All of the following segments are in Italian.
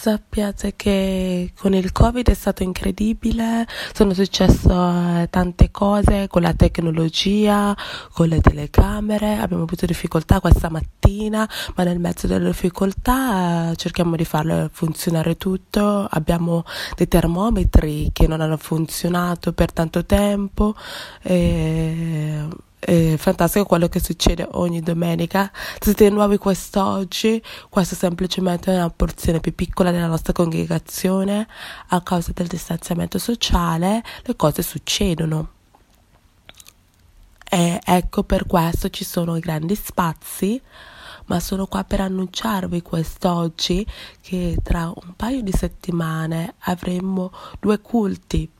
sappiate che con il Covid è stato incredibile, sono successe tante cose con la tecnologia, con le telecamere, abbiamo avuto difficoltà questa mattina, ma nel mezzo delle difficoltà eh, cerchiamo di farlo funzionare tutto, abbiamo dei termometri che non hanno funzionato per tanto tempo. E è fantastico quello che succede ogni domenica. Se siete nuovi quest'oggi, questa è semplicemente una porzione più piccola della nostra congregazione. A causa del distanziamento sociale, le cose succedono. E ecco per questo ci sono i grandi spazi, ma sono qua per annunciarvi quest'oggi che tra un paio di settimane avremo due culti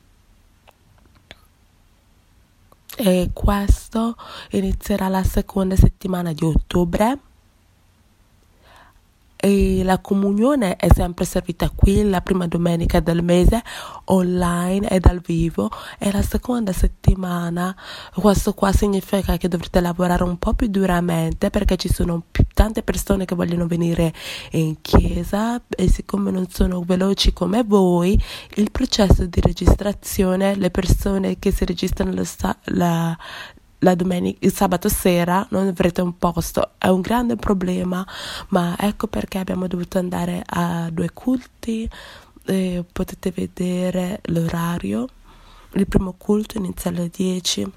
e questo inizierà la seconda settimana di ottobre e la comunione è sempre servita qui la prima domenica del mese online e dal vivo. E la seconda settimana questo qua significa che dovrete lavorare un po' più duramente perché ci sono più, tante persone che vogliono venire in chiesa. E siccome non sono veloci come voi il processo di registrazione le persone che si registrano la, la la domenica, il sabato sera non avrete un posto, è un grande problema, ma ecco perché abbiamo dovuto andare a due culti, eh, potete vedere l'orario, il primo culto inizia alle 10,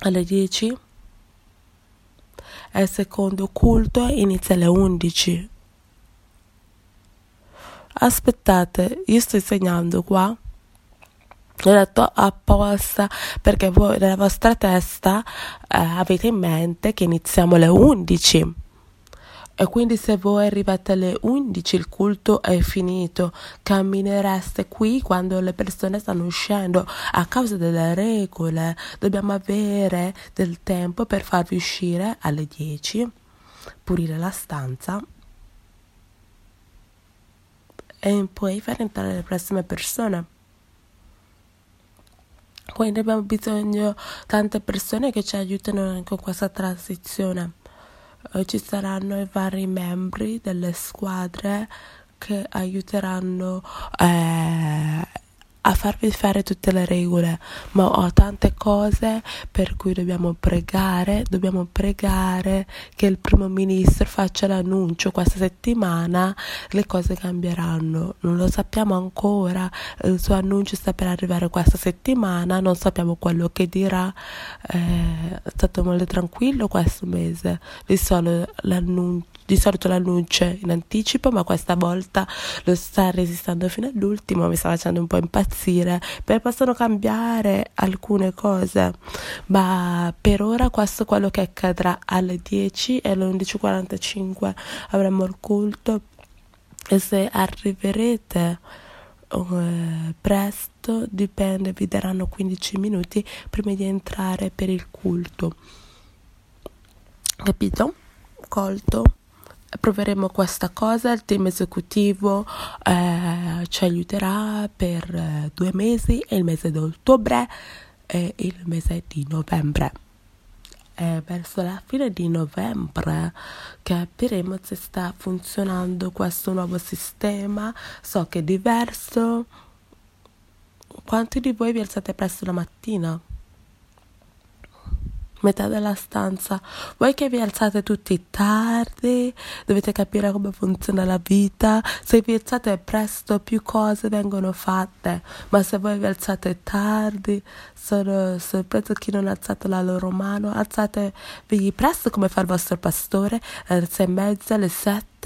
alle 10 e il secondo culto inizia alle 11. Aspettate, io sto insegnando qua L'ho detto apposta perché voi nella vostra testa eh, avete in mente che iniziamo alle 11 e quindi se voi arrivate alle 11 il culto è finito, camminereste qui quando le persone stanno uscendo a causa delle regole. Dobbiamo avere del tempo per farvi uscire alle 10, pulire la stanza e poi far entrare le prossime persone. Quindi abbiamo bisogno di tante persone che ci aiutino con questa transizione. Eh, ci saranno i vari membri delle squadre che aiuteranno eh, a farvi fare tutte le regole, ma ho tante cose per cui dobbiamo pregare, dobbiamo pregare che il primo ministro faccia l'annuncio questa settimana, le cose cambieranno, non lo sappiamo ancora, il suo annuncio sta per arrivare questa settimana, non sappiamo quello che dirà, eh, è stato molto tranquillo questo mese, di solito l'annuncio di solito l'annuncia in anticipo, ma questa volta lo sta resistendo fino all'ultimo, mi sta facendo un po' impazzire, perché possono cambiare alcune cose, ma per ora questo è quello che accadrà alle 10 e alle 11.45 avremo il culto e se arriverete uh, presto dipende vi daranno 15 minuti prima di entrare per il culto. Capito? Colto proveremo questa cosa, il team esecutivo eh, ci aiuterà per eh, due mesi, il mese di ottobre e il mese di novembre. E verso la fine di novembre capiremo se sta funzionando questo nuovo sistema. So che è diverso. Quanti di voi vi alzate presto la mattina? Metà della stanza. Voi che vi alzate tutti tardi, dovete capire come funziona la vita. Se vi alzate presto, più cose vengono fatte. Ma se voi vi alzate tardi, sono sorpreso chi non ha alzato la loro mano. Alzatevi presto come fa il vostro pastore, alle sei e mezza, alle sette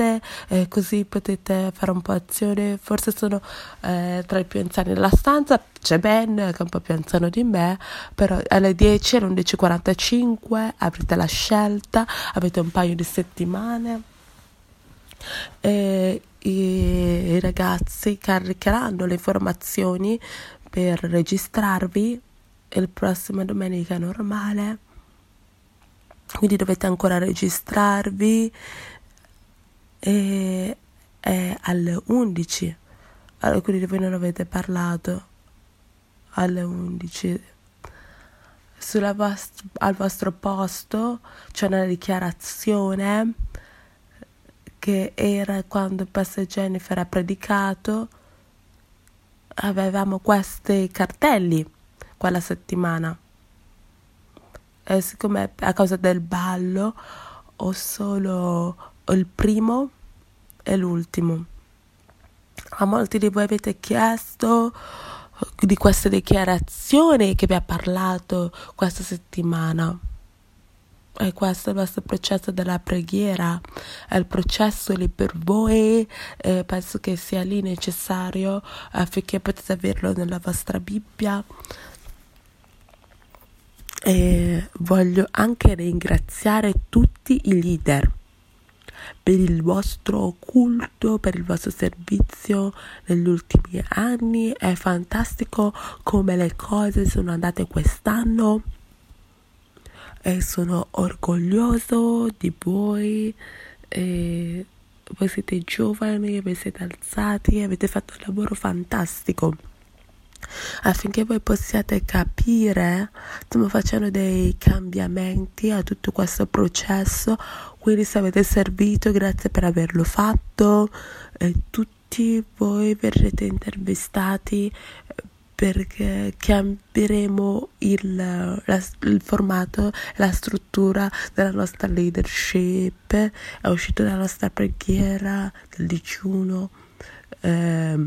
eh, così potete fare un po' azione. Forse sono eh, tra i più anziani della stanza, c'è Ben che è un po' più anziano di me, però alle 10, alle 11.45 aprite la scelta, avete un paio di settimane. E i, i ragazzi caricheranno le informazioni per registrarvi il prossimo domenica normale quindi dovete ancora registrarvi e è alle 11 alcuni di voi non avete parlato alle 11 Sulla vost- al vostro posto c'è una dichiarazione che era quando pastor Jennifer ha predicato, avevamo questi cartelli quella settimana. E siccome a causa del ballo ho solo il primo e l'ultimo. A molti di voi avete chiesto di queste dichiarazioni che vi ha parlato questa settimana. E questo è il vostro processo della preghiera, è il processo lì per voi, eh, penso che sia lì necessario affinché potete averlo nella vostra Bibbia. E voglio anche ringraziare tutti i leader per il vostro culto, per il vostro servizio negli ultimi anni. È fantastico come le cose sono andate quest'anno e sono orgoglioso di voi. E voi siete giovani, vi siete alzati, avete fatto un lavoro fantastico affinché voi possiate capire, stiamo facendo dei cambiamenti a tutto questo processo, quindi se avete servito grazie per averlo fatto, eh, tutti voi verrete intervistati perché cambieremo il, la, il formato la struttura della nostra leadership, è uscito dalla nostra preghiera del digiuno. Eh,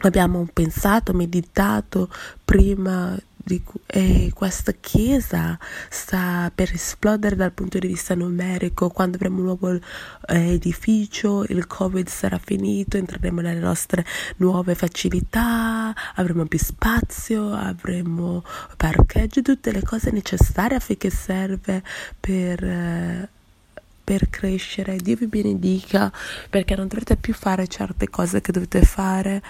abbiamo pensato, meditato prima di e questa chiesa sta per esplodere dal punto di vista numerico. Quando avremo un nuovo eh, edificio il covid sarà finito entreremo nelle nostre nuove facilità avremo più spazio avremo parcheggio tutte le cose necessarie affinché serve per eh, per crescere. Dio vi benedica perché non dovrete più fare certe cose che dovete fare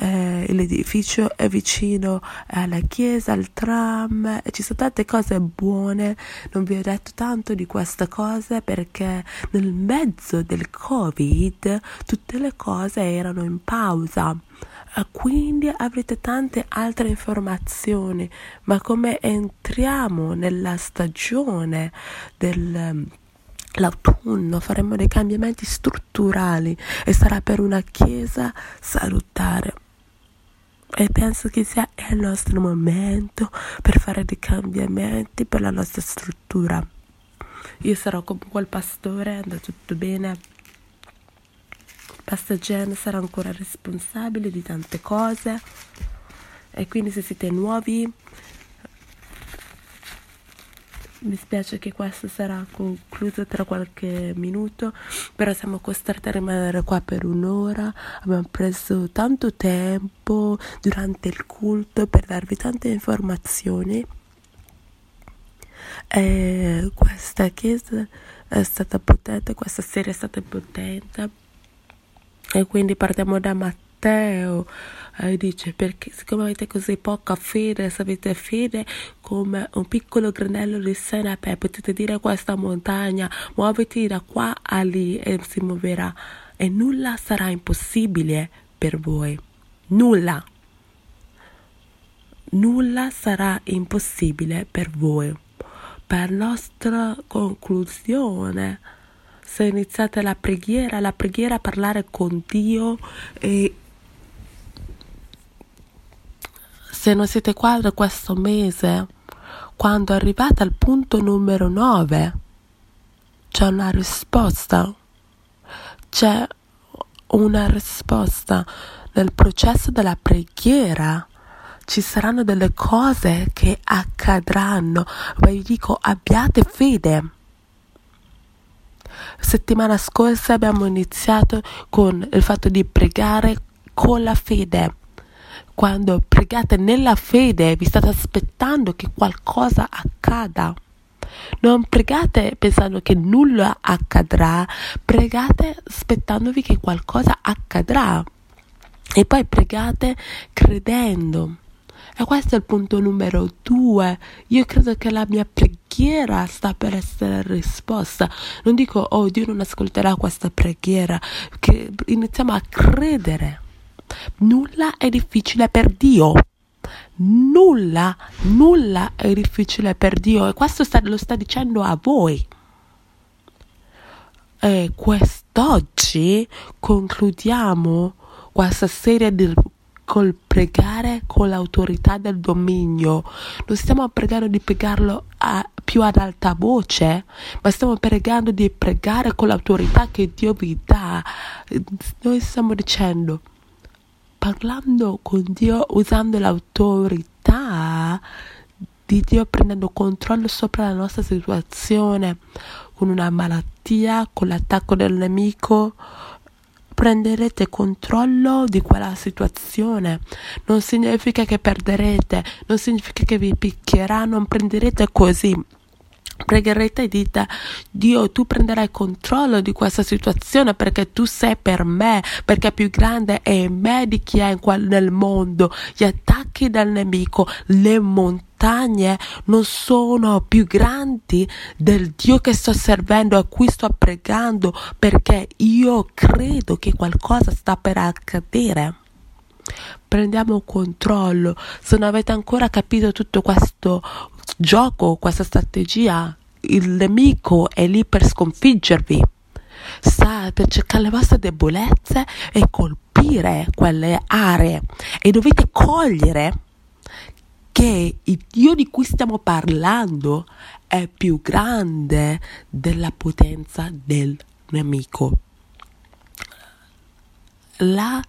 eh, l'edificio è vicino alla chiesa, al tram, ci sono tante cose buone. Non vi ho detto tanto di queste cose perché nel mezzo del Covid tutte le cose erano in pausa. Quindi avrete tante altre informazioni, ma come entriamo nella stagione del l'autunno faremo dei cambiamenti strutturali e sarà per una chiesa salutare e penso che sia il nostro momento per fare dei cambiamenti per la nostra struttura. Io sarò comunque il pastore, andrà tutto bene. Pastor Jen sarà ancora responsabile di tante cose e quindi se siete nuovi mi spiace che questo sarà concluso tra qualche minuto, però siamo costretti a rimanere qua per un'ora. Abbiamo preso tanto tempo durante il culto per darvi tante informazioni. E questa chiesa è stata potente, questa serie è stata potente. E quindi partiamo da Matteo e dice perché siccome avete così poca fede, se avete fede come un piccolo granello di senape, potete dire a questa montagna muoviti da qua a lì e si muoverà e nulla sarà impossibile per voi. Nulla. Nulla sarà impossibile per voi. Per nostra conclusione, se iniziate la preghiera, la preghiera a parlare con Dio e se non siete qua da questo mese, quando arrivate al punto numero 9, c'è una risposta. C'è una risposta nel processo della preghiera. Ci saranno delle cose che accadranno. Vi dico, abbiate fede. Settimana scorsa abbiamo iniziato con il fatto di pregare con la fede quando pregate nella fede, vi state aspettando che qualcosa accada. Non pregate pensando che nulla accadrà, pregate aspettandovi che qualcosa accadrà. E poi pregate credendo. E questo è il punto numero due. Io credo che la mia preghiera sta per essere risposta. Non dico, oh Dio non ascolterà questa preghiera, che iniziamo a credere Nulla è difficile per Dio. Nulla, nulla è difficile per Dio e questo sta, lo sta dicendo a voi. E questo quest'oggi concludiamo questa serie di col pregare con l'autorità del dominio. Non stiamo pregando di pregarlo a, più ad alta voce, ma stiamo pregando di pregare con l'autorità che Dio vi dà. Noi stiamo dicendo, parlando con Dio usando l'autorità di Dio prendendo controllo sopra la nostra situazione, con una malattia, con l'attacco del nemico, prenderete controllo di quella situazione. Non significa che perderete, non significa che vi picchierà, non prenderete così. Pregherete e dite, Dio, tu prenderai controllo di questa situazione perché tu sei per me, perché più grande è me di chi è nel mondo. Gli attacchi del nemico, le montagne non sono più grandi del Dio che sto servendo, a cui sto pregando, perché io credo che qualcosa sta per accadere. Prendiamo controllo. Se non avete ancora capito tutto questo gioco, questa strategia, il nemico è lì per sconfiggervi. Sta per cercare le vostre debolezze e colpire quelle aree e dovete cogliere che il Dio di cui stiamo parlando è più grande della potenza del nemico. La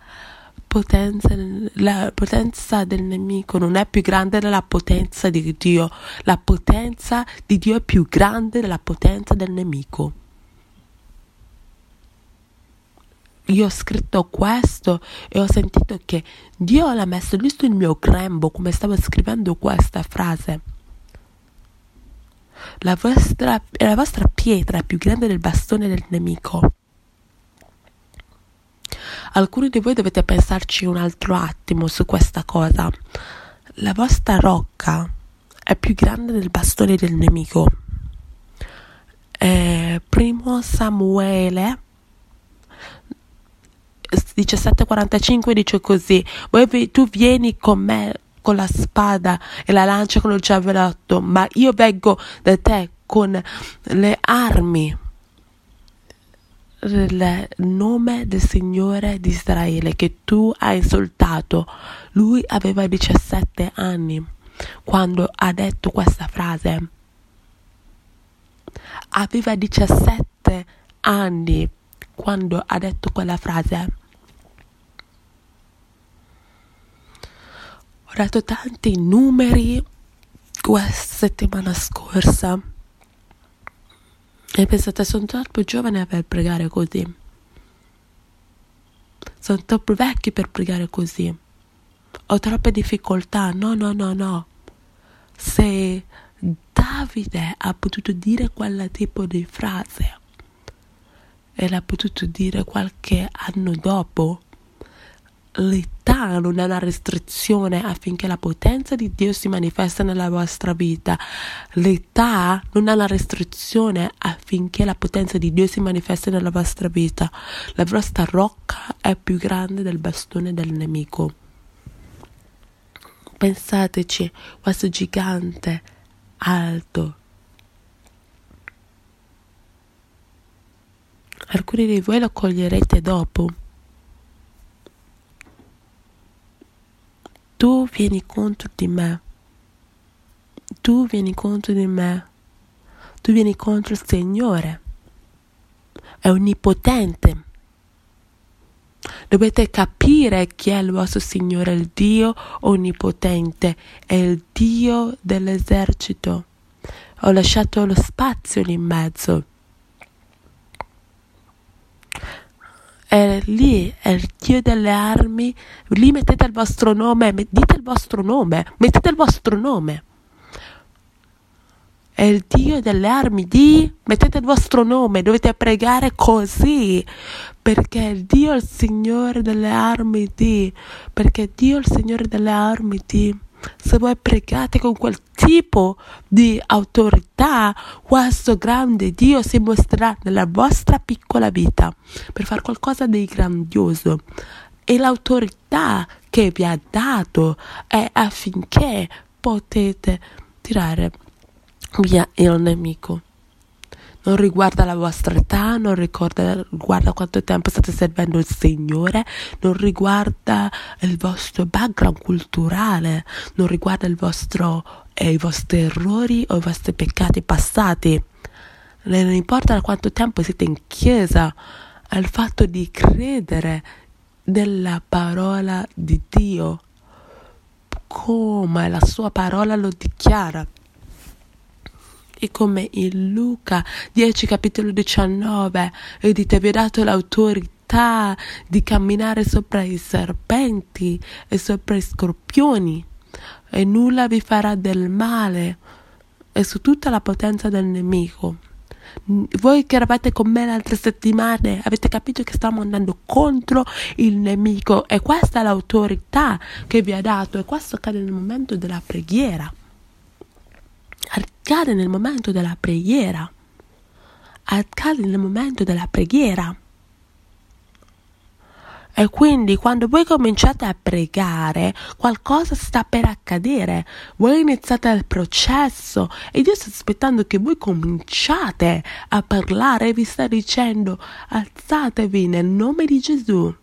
potenza, la potenza del nemico non è più grande della potenza di Dio. La potenza di Dio è più grande della potenza del nemico. io ho scritto questo e ho sentito che Dio l'ha messo lì sul mio grembo come stavo scrivendo questa frase. La vostra, la vostra pietra è più grande del bastone del nemico. Alcuni di voi dovete pensarci un altro attimo su questa cosa. La vostra rocca è più grande del bastone del nemico. Eh, primo Samuele 17:45 dice così: Tu vieni con me con la spada e la lancia con il giavelotto, ma io vengo da te con le armi. Il nome del Signore di Israele che tu hai insultato. Lui aveva 17 anni quando ha detto questa frase. Aveva 17 anni quando ha detto quella frase. Ho dato tanti numeri questa settimana scorsa e pensate, sono troppo giovane per pregare così. Sono troppo vecchi per pregare così. Ho troppe difficoltà. No, no, no, no. Se Davide ha potuto dire quel tipo di frase e l'ha potuto dire qualche anno dopo, l'età non è una restrizione affinché la potenza di Dio si manifesta nella vostra vita. L'età non è una restrizione affinché la potenza di Dio si manifesti nella vostra vita. La vostra rocca è più grande del bastone del nemico. Pensateci, questo gigante alto Alcuni di voi lo coglierete dopo. Tu vieni contro di me. Tu vieni contro di me. Tu vieni contro il Signore. È onnipotente. Dovete capire chi è il vostro Signore, il Dio onnipotente, è il Dio dell'esercito. Ho lasciato lo spazio lì in mezzo. È lì, è il Dio delle armi, lì mettete il vostro nome, dite il vostro nome, mettete il vostro nome. È il Dio delle armi di, mettete il vostro nome, dovete pregare così, perché il Dio è il Signore delle armi di, perché Dio è il Signore delle armi di se voi pregate con quel tipo di autorità, questo grande Dio si mostrerà nella vostra piccola vita per fare qualcosa di grandioso. E l'autorità che vi ha dato è affinché potete tirare via il nemico. Non riguarda la vostra età, non riguarda, riguarda quanto tempo state servendo il Signore, non riguarda il vostro background culturale, non riguarda vostro, eh, i vostri errori o i vostri peccati passati. Non importa da quanto tempo siete in chiesa, è il fatto di credere nella parola di Dio, come la sua parola lo dichiara e come in Luca 10 capitolo 19 e dite vi ho dato l'autorità di camminare sopra i serpenti e sopra i scorpioni e nulla vi farà del male e su tutta la potenza del nemico. Voi che eravate con me le altre settimane avete capito che stiamo andando contro il nemico e questa è l'autorità che vi ha dato e questo accade nel momento della preghiera accade nel momento della preghiera. Accade nel momento della preghiera. E quindi quando voi cominciate a pregare, qualcosa sta per accadere. Voi iniziate il processo e Dio sta aspettando che voi cominciate a parlare e vi sta dicendo alzatevi nel nome di Gesù.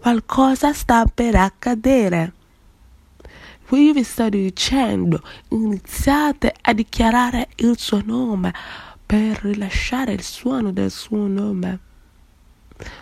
Qualcosa sta per accadere. Io vi sto dicendo, iniziate a dichiarare il suo nome per rilasciare il suono del suo nome.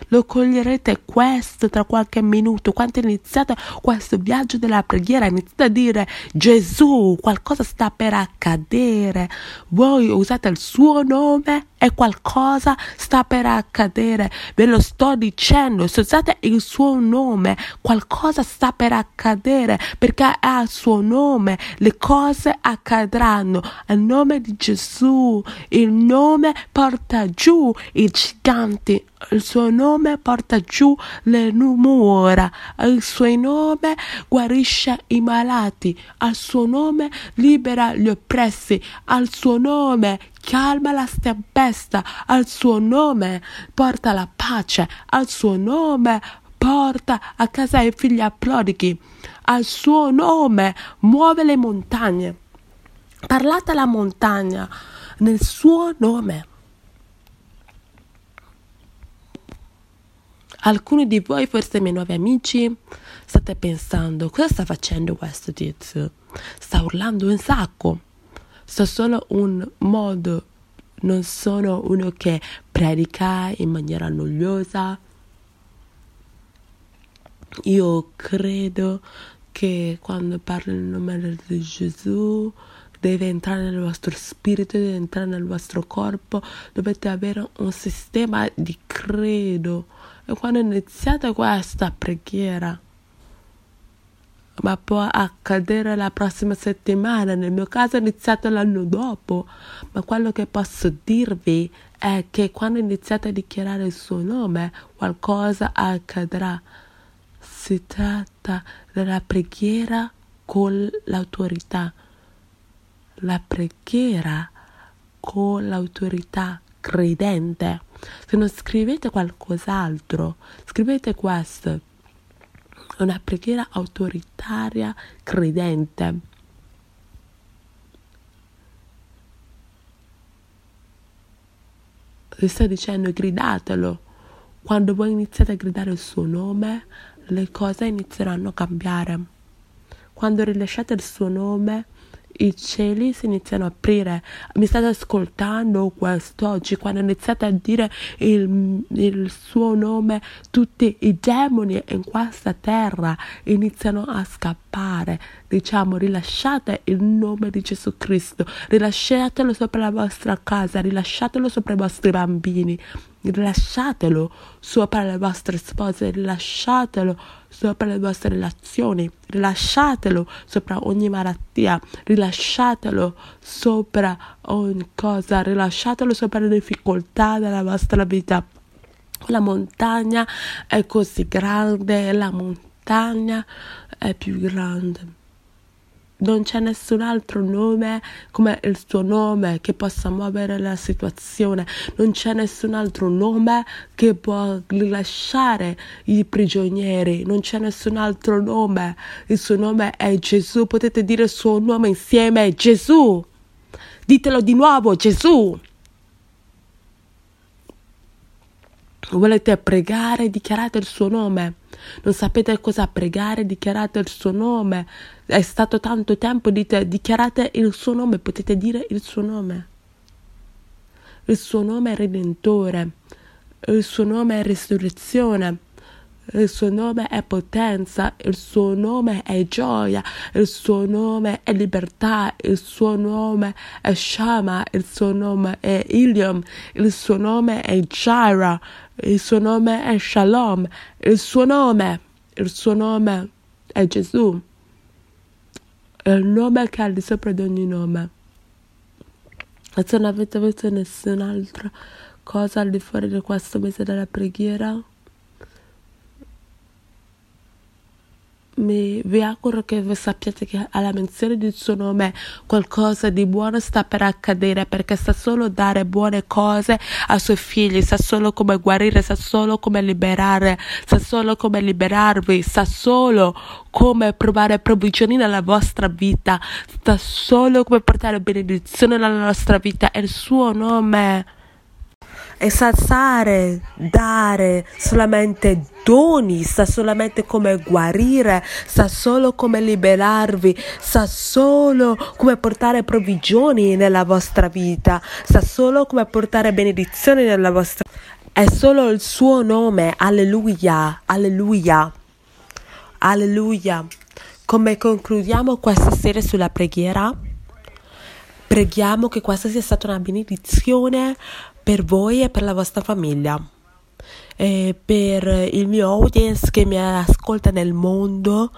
Lo coglierete questo tra qualche minuto. Quando iniziate questo viaggio della preghiera, iniziate a dire Gesù, qualcosa sta per accadere. Voi usate il suo nome e qualcosa sta per accadere. Ve lo sto dicendo, se usate il suo nome, qualcosa sta per accadere perché è al suo nome le cose accadranno. Al nome di Gesù, il nome porta giù i giganti il suo nome porta giù le mura, il suo nome guarisce i malati, al suo nome libera gli oppressi, al suo nome calma la tempesta, al suo nome porta la pace, al suo nome porta a casa i figli applauditi, al suo nome muove le montagne. Parlate alla montagna nel suo nome. Alcuni di voi, forse miei nuovi amici, state pensando cosa sta facendo questo tizio? Sta urlando un sacco. Sto solo un modo, non sono uno che predica in maniera noiosa. Io credo che quando parlo nel nome di Gesù deve entrare nel vostro spirito, deve entrare nel vostro corpo, dovete avere un sistema di credo e quando iniziate questa preghiera, ma può accadere la prossima settimana, nel mio caso è iniziato l'anno dopo, ma quello che posso dirvi è che quando iniziate a dichiarare il suo nome, qualcosa accadrà. Si tratta della preghiera con l'autorità. La preghiera con l'autorità credente. Se non scrivete qualcos'altro, scrivete questo. Una preghiera autoritaria credente. Vi sto dicendo gridatelo. Quando voi iniziate a gridare il suo nome, le cose inizieranno a cambiare. Quando rilasciate il suo nome, i cieli si iniziano a aprire. Mi state ascoltando quest'oggi quando iniziate a dire il, il, suo nome, tutti i demoni in questa terra iniziano a scappare. Diciamo, rilasciate il nome di Gesù Cristo, rilasciatelo sopra la vostra casa, rilasciatelo sopra i vostri bambini rilasciatelo sopra le vostre spose, rilasciatelo sopra le vostre relazioni, rilasciatelo sopra ogni malattia, rilasciatelo sopra ogni cosa, rilasciatelo sopra le difficoltà della vostra vita. La montagna è così grande, la montagna è più grande non c'è nessun altro nome come il suo nome che possa muovere la situazione, non c'è nessun altro nome che può rilasciare i prigionieri, non c'è nessun altro nome, il suo nome è Gesù, potete dire il suo nome insieme, Gesù, ditelo di nuovo, Gesù. Volete pregare, dichiarate il suo nome. Non sapete cosa pregare, dichiarate il suo nome. È stato tanto tempo, dite, dichiarate il suo nome, potete dire il suo nome. Il suo nome è Redentore, il suo nome è Risurrezione, il suo nome è potenza, il suo nome è gioia, il suo nome è libertà, il suo nome è Shama, il suo nome è Ilium, il suo nome è Jira, il suo nome è Shalom, il suo nome, il suo nome è Gesù, è il nome che è al di sopra di ogni nome. E se non avete avuto nessun'altra cosa al di fuori di questo mese della preghiera, mi, vi auguro che voi sappiate che alla menzione del suo nome qualcosa di buono sta per accadere perché sa solo dare buone cose ai suoi figli, sa solo come guarire, sa solo come liberare, sa solo come liberarvi, sa solo come provare provvigioni nella vostra vita, sa solo come portare benedizione nella nostra vita. E il suo nome e saziare, dare solamente doni, sa solamente come guarire, sa solo come liberarvi, sa solo come portare provvigioni nella vostra vita, sa solo come portare benedizioni nella vostra vita. È solo il suo nome, alleluia, alleluia, alleluia. Come concludiamo questa serie sulla preghiera? Preghiamo che questa sia stata una benedizione per voi e per la vostra famiglia. E per il mio audience che mi ascolta nel mondo,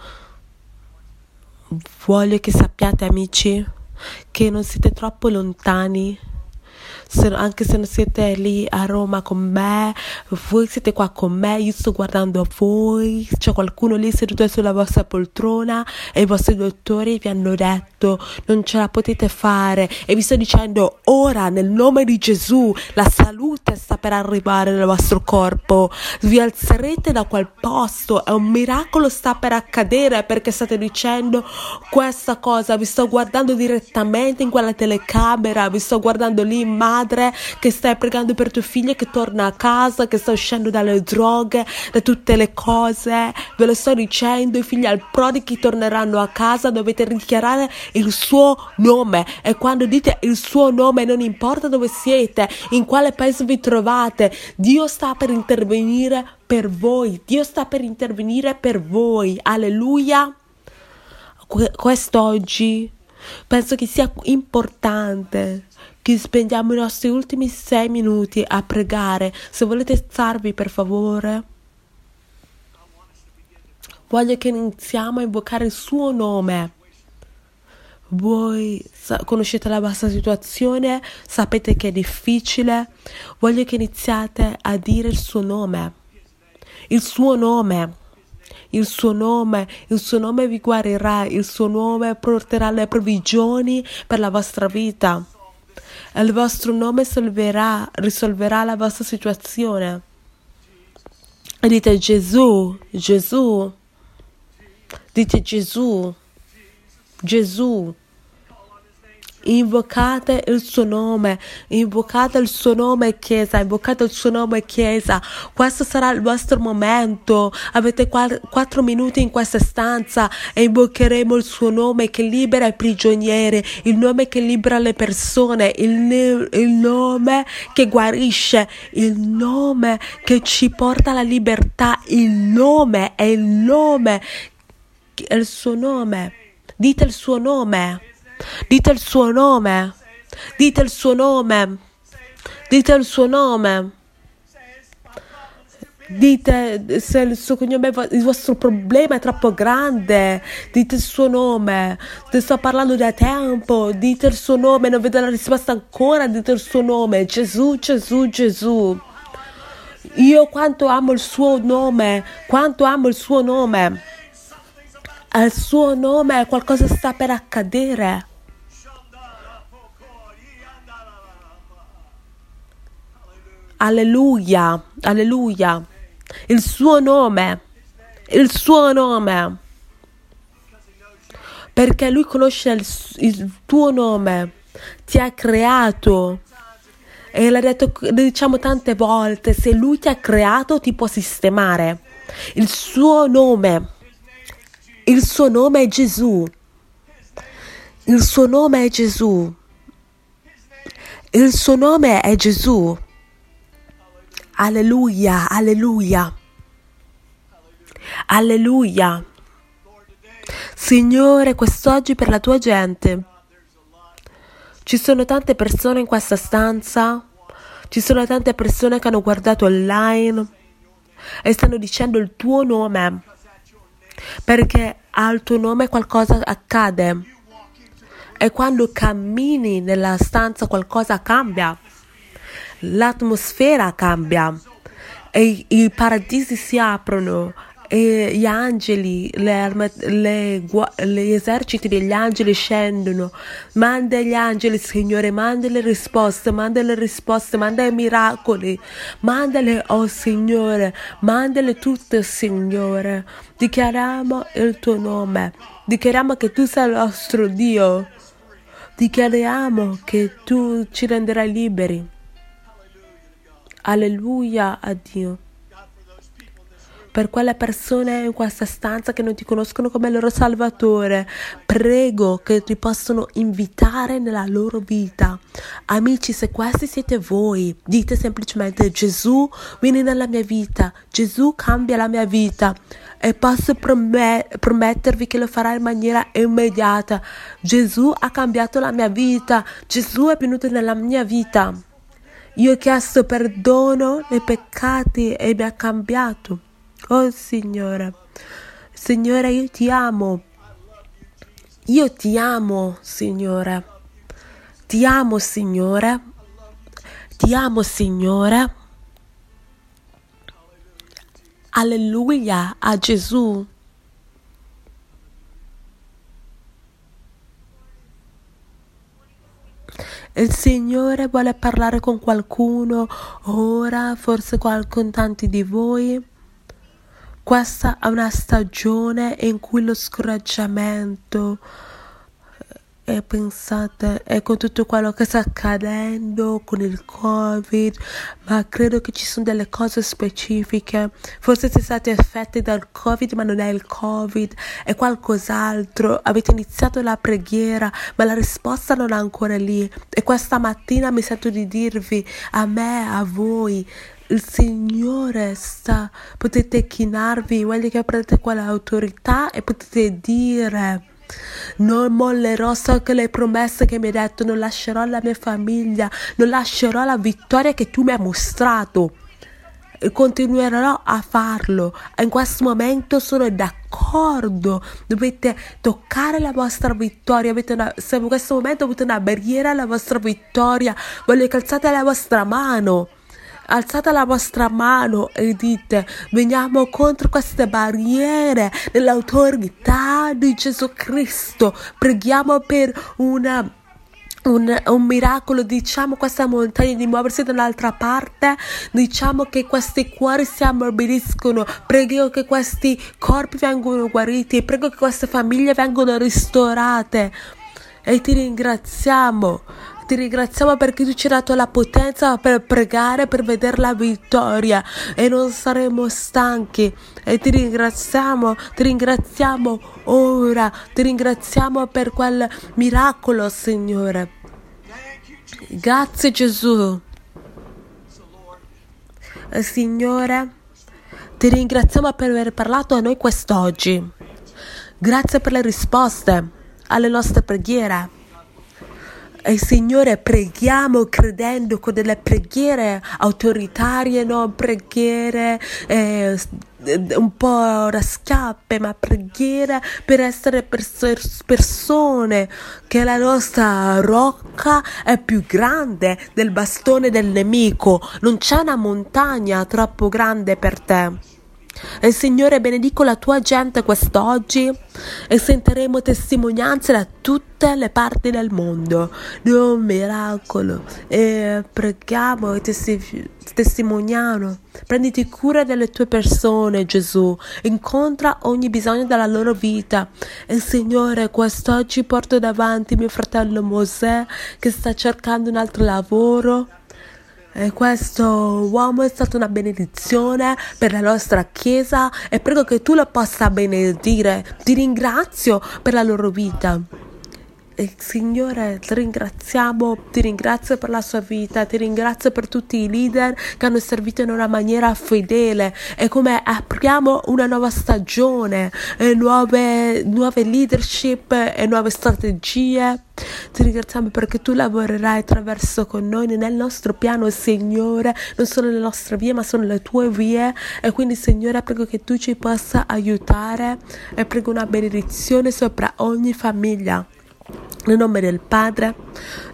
voglio che sappiate amici che non siete troppo lontani se, anche se non siete lì a Roma con me, voi siete qua con me, io sto guardando a voi, c'è qualcuno lì seduto sulla vostra poltrona e i vostri dottori vi hanno detto non ce la potete fare. E vi sto dicendo ora nel nome di Gesù la salute sta per arrivare nel vostro corpo, vi alzerete da quel posto e un miracolo sta per accadere perché state dicendo questa cosa, vi sto guardando direttamente in quella telecamera, vi sto guardando lì in mano madre che stai pregando per tuo figlio che torna a casa, che sta uscendo dalle droghe, da tutte le cose. Ve lo sto dicendo, i figli al prodighi torneranno a casa, dovete dichiarare il suo nome e quando dite il suo nome non importa dove siete, in quale paese vi trovate, Dio sta per intervenire per voi, Dio sta per intervenire per voi. Alleluia. Quest'oggi penso che sia importante che spendiamo i nostri ultimi sei minuti a pregare. Se volete alzarvi per favore. Voglio che iniziamo a invocare il suo nome. Voi conoscete la vostra situazione, sapete che è difficile. Voglio che iniziate a dire il suo nome. Il suo nome. Il suo nome, il suo nome vi guarirà, il suo nome porterà le provvigioni per la vostra vita il vostro nome salverà, risolverà la vostra situazione. Dite Gesù, Gesù, dite Gesù, Gesù invocate il suo nome, invocate il suo nome Chiesa, invocate il suo nome Chiesa. Questo sarà il vostro momento. Avete quattro minuti in questa stanza e invocheremo il suo nome che libera i prigionieri, il nome che libera le persone, il, il nome che guarisce, il nome che ci porta alla libertà, il nome è il nome, è il suo nome. Dite il suo nome. Dite il suo nome. Dite il suo nome. Dite il suo nome. Dite se il suo cognome, il vostro problema è troppo grande, dite il suo nome. Ti sto parlando da tempo, dite il suo nome, non vedo la risposta ancora, dite il suo nome. Gesù, Gesù, Gesù. Io quanto amo il suo nome, quanto amo il suo nome al suo nome qualcosa sta per accadere. Alleluia, alleluia. Il suo nome, il suo nome. Perché lui conosce il, il tuo nome, ti ha creato E l'ha detto, diciamo tante volte, se lui ti ha creato ti può sistemare. Il suo nome, il suo nome è Gesù. Il suo nome è Gesù. Il suo nome è Gesù. Alleluia, alleluia. Alleluia. Signore, quest'oggi per la tua gente. Ci sono tante persone in questa stanza, ci sono tante persone che hanno guardato online e stanno dicendo il tuo nome perché al tuo nome qualcosa accade e quando cammini nella stanza qualcosa cambia, l'atmosfera cambia e i paradisi si aprono e gli angeli, le, le, gli eserciti degli angeli scendono. Manda gli angeli, Signore, manda le risposte, manda le risposte, manda i miracoli, mandale, oh Signore, mandale tutte, Signore. Dichiariamo il tuo nome, dichiariamo che tu sei il nostro Dio, dichiariamo che tu ci renderai liberi. Alleluia a Dio per quelle persone in questa stanza che non ti conoscono come loro Salvatore. Prego che ti possano invitare nella loro vita. Amici, se questi siete voi, dite semplicemente Gesù, vieni nella mia vita. Gesù cambia la mia vita e posso promettervi che lo farà in maniera immediata. Gesù ha cambiato la mia vita, Gesù è venuto nella mia vita. Io ho chiesto perdono nei peccati e mi ha cambiato. Oh Signore, Signore, io ti amo. Io ti amo, Signore. Ti amo, Signore. Ti amo, Signore. Alleluia a Gesù. Il Signore vuole parlare con qualcuno ora, forse con tanti di voi. Questa è una stagione in cui lo scoraggiamento e pensate e con tutto quello che sta accadendo con il covid ma credo che ci sono delle cose specifiche. Forse siete stati affetti dal covid ma non è il covid è qualcos'altro. Avete iniziato la preghiera ma la risposta non è ancora lì. E questa mattina mi sento di dirvi a me a voi il Signore sta, potete chinarvi, voglio che prendete quell'autorità e potete dire non mollerò, so che le promesse che mi hai detto, non lascerò la mia famiglia, non lascerò la vittoria che tu mi hai mostrato. E continuerò a farlo. In questo momento sono d'accordo. Dovete toccare la vostra vittoria. Avete una, se in questo momento avete una barriera alla vostra vittoria, voglio che alzate la vostra mano alzate la vostra mano e dite veniamo contro queste barriere nell'autorità di Gesù Cristo. Preghiamo per una un, un, miracolo, diciamo questa montagna di muoversi dall'altra parte, diciamo che questi cuori si ammorbidiscono, prego che questi corpi vengano guariti, prego che queste famiglie vengano ristorate. E ti ringraziamo ti ringraziamo perché tu ci hai dato la potenza per pregare, per vedere la vittoria e non saremo stanchi. E ti ringraziamo, ti ringraziamo ora, ti ringraziamo per quel miracolo, Signore. Grazie Gesù. Signore, ti ringraziamo per aver parlato a noi quest'oggi. Grazie per le risposte alle nostre preghiere. E Signore, preghiamo credendo con delle preghiere autoritarie, non preghiere eh, un po' raschiappe, ma preghiere per essere pers- persone che la nostra rocca è più grande del bastone del nemico. Non c'è una montagna troppo grande per te. E Signore benedico la tua gente quest'oggi e sentiremo testimonianze da tutte le parti del mondo di un miracolo e preghiamo e testi- testimoniamo. Prenditi cura delle tue persone, Gesù. Incontra ogni bisogno della loro vita. E Signore, quest'oggi porto davanti mio fratello Mosè che sta cercando un altro lavoro E questo uomo è stato una benedizione per la nostra chiesa e prego che tu lo possa benedire. Ti ringrazio per la loro vita. Signore, ti ringraziamo, ti ringrazio per la sua vita, ti ringrazio per tutti i leader che hanno servito in una maniera fedele e come apriamo una nuova stagione, nuove, nuove leadership e nuove strategie. Ti ringraziamo perché tu lavorerai attraverso con noi nel nostro piano, Signore, non solo le nostre vie, ma sono le tue vie. E quindi, Signore, prego che tu ci possa aiutare e prego una benedizione sopra ogni famiglia. Nel nome del Padre,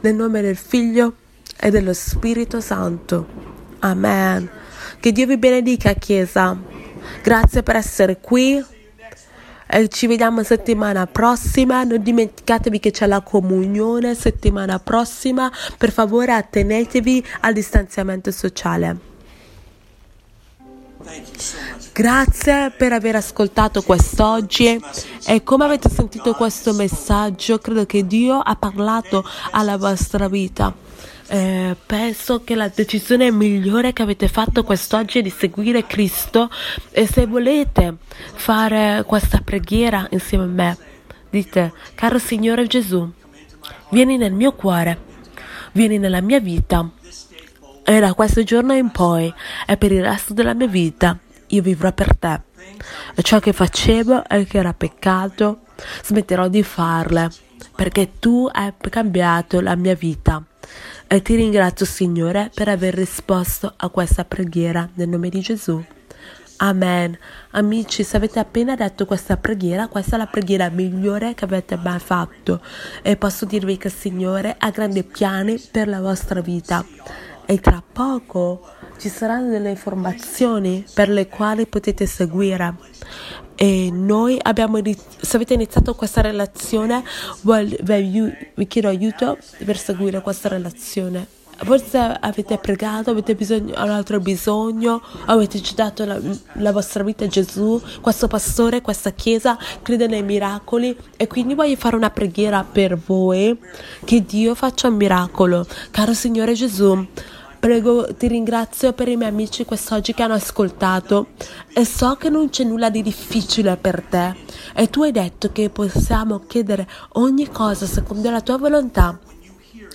nel nome del Figlio e dello Spirito Santo. Amen. Che Dio vi benedica, Chiesa. Grazie per essere qui. E ci vediamo settimana prossima. Non dimenticatevi che c'è la comunione settimana prossima. Per favore, attenetevi al distanziamento sociale. Grazie per aver ascoltato quest'oggi. E come avete sentito questo messaggio, credo che Dio ha parlato alla vostra vita. Eh, penso che la decisione migliore che avete fatto quest'oggi è di seguire Cristo. E se volete fare questa preghiera insieme a me, dite, caro Signore Gesù, vieni nel mio cuore, vieni nella mia vita e da questo giorno in poi e per il resto della mia vita io vivrò per te. E ciò che facevo e che era peccato, smetterò di farle, perché tu hai cambiato la mia vita. E ti ringrazio, Signore, per aver risposto a questa preghiera nel nome di Gesù. Amen. Amici, se avete appena detto questa preghiera, questa è la preghiera migliore che avete mai fatto. E posso dirvi che il Signore ha grandi piani per la vostra vita e tra poco ci saranno delle informazioni per le quali potete seguire. E noi abbiamo se avete iniziato questa relazione vi chiedo aiuto per seguire questa relazione forse avete pregato, avete bisogno, un altro bisogno, avete dato la, la, vostra vita a Gesù, questo pastore, questa chiesa crede nei miracoli. E quindi voglio fare una preghiera per voi che Dio faccia un miracolo. Caro Signore Gesù, Prego, ti ringrazio per i miei amici quest'oggi che hanno ascoltato. E so che non c'è nulla di difficile per te. E tu hai detto che possiamo chiedere ogni cosa secondo la tua volontà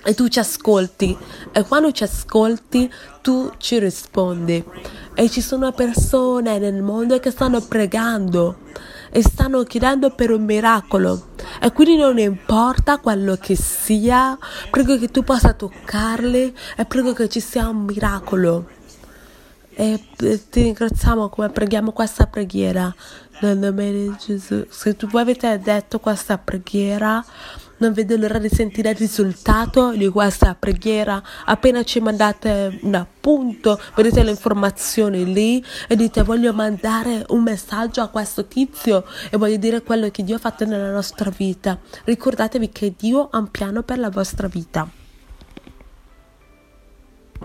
e tu ci ascolti. E quando ci ascolti tu ci rispondi. E ci sono persone nel mondo che stanno pregando e stanno chiedendo per un miracolo. E quindi non importa quello che sia prego che tu possa toccarli e prego che ci sia un miracolo. E ti ringraziamo come preghiamo questa preghiera. Nel nome di Gesù. Se tu avete detto questa preghiera non vedo l'ora di sentire il risultato di questa preghiera. Appena ci mandate un appunto, vedete le informazioni lì e dite voglio mandare un messaggio a questo tizio e voglio dire quello che Dio ha fatto nella nostra vita. Ricordatevi che Dio ha un piano per la vostra vita.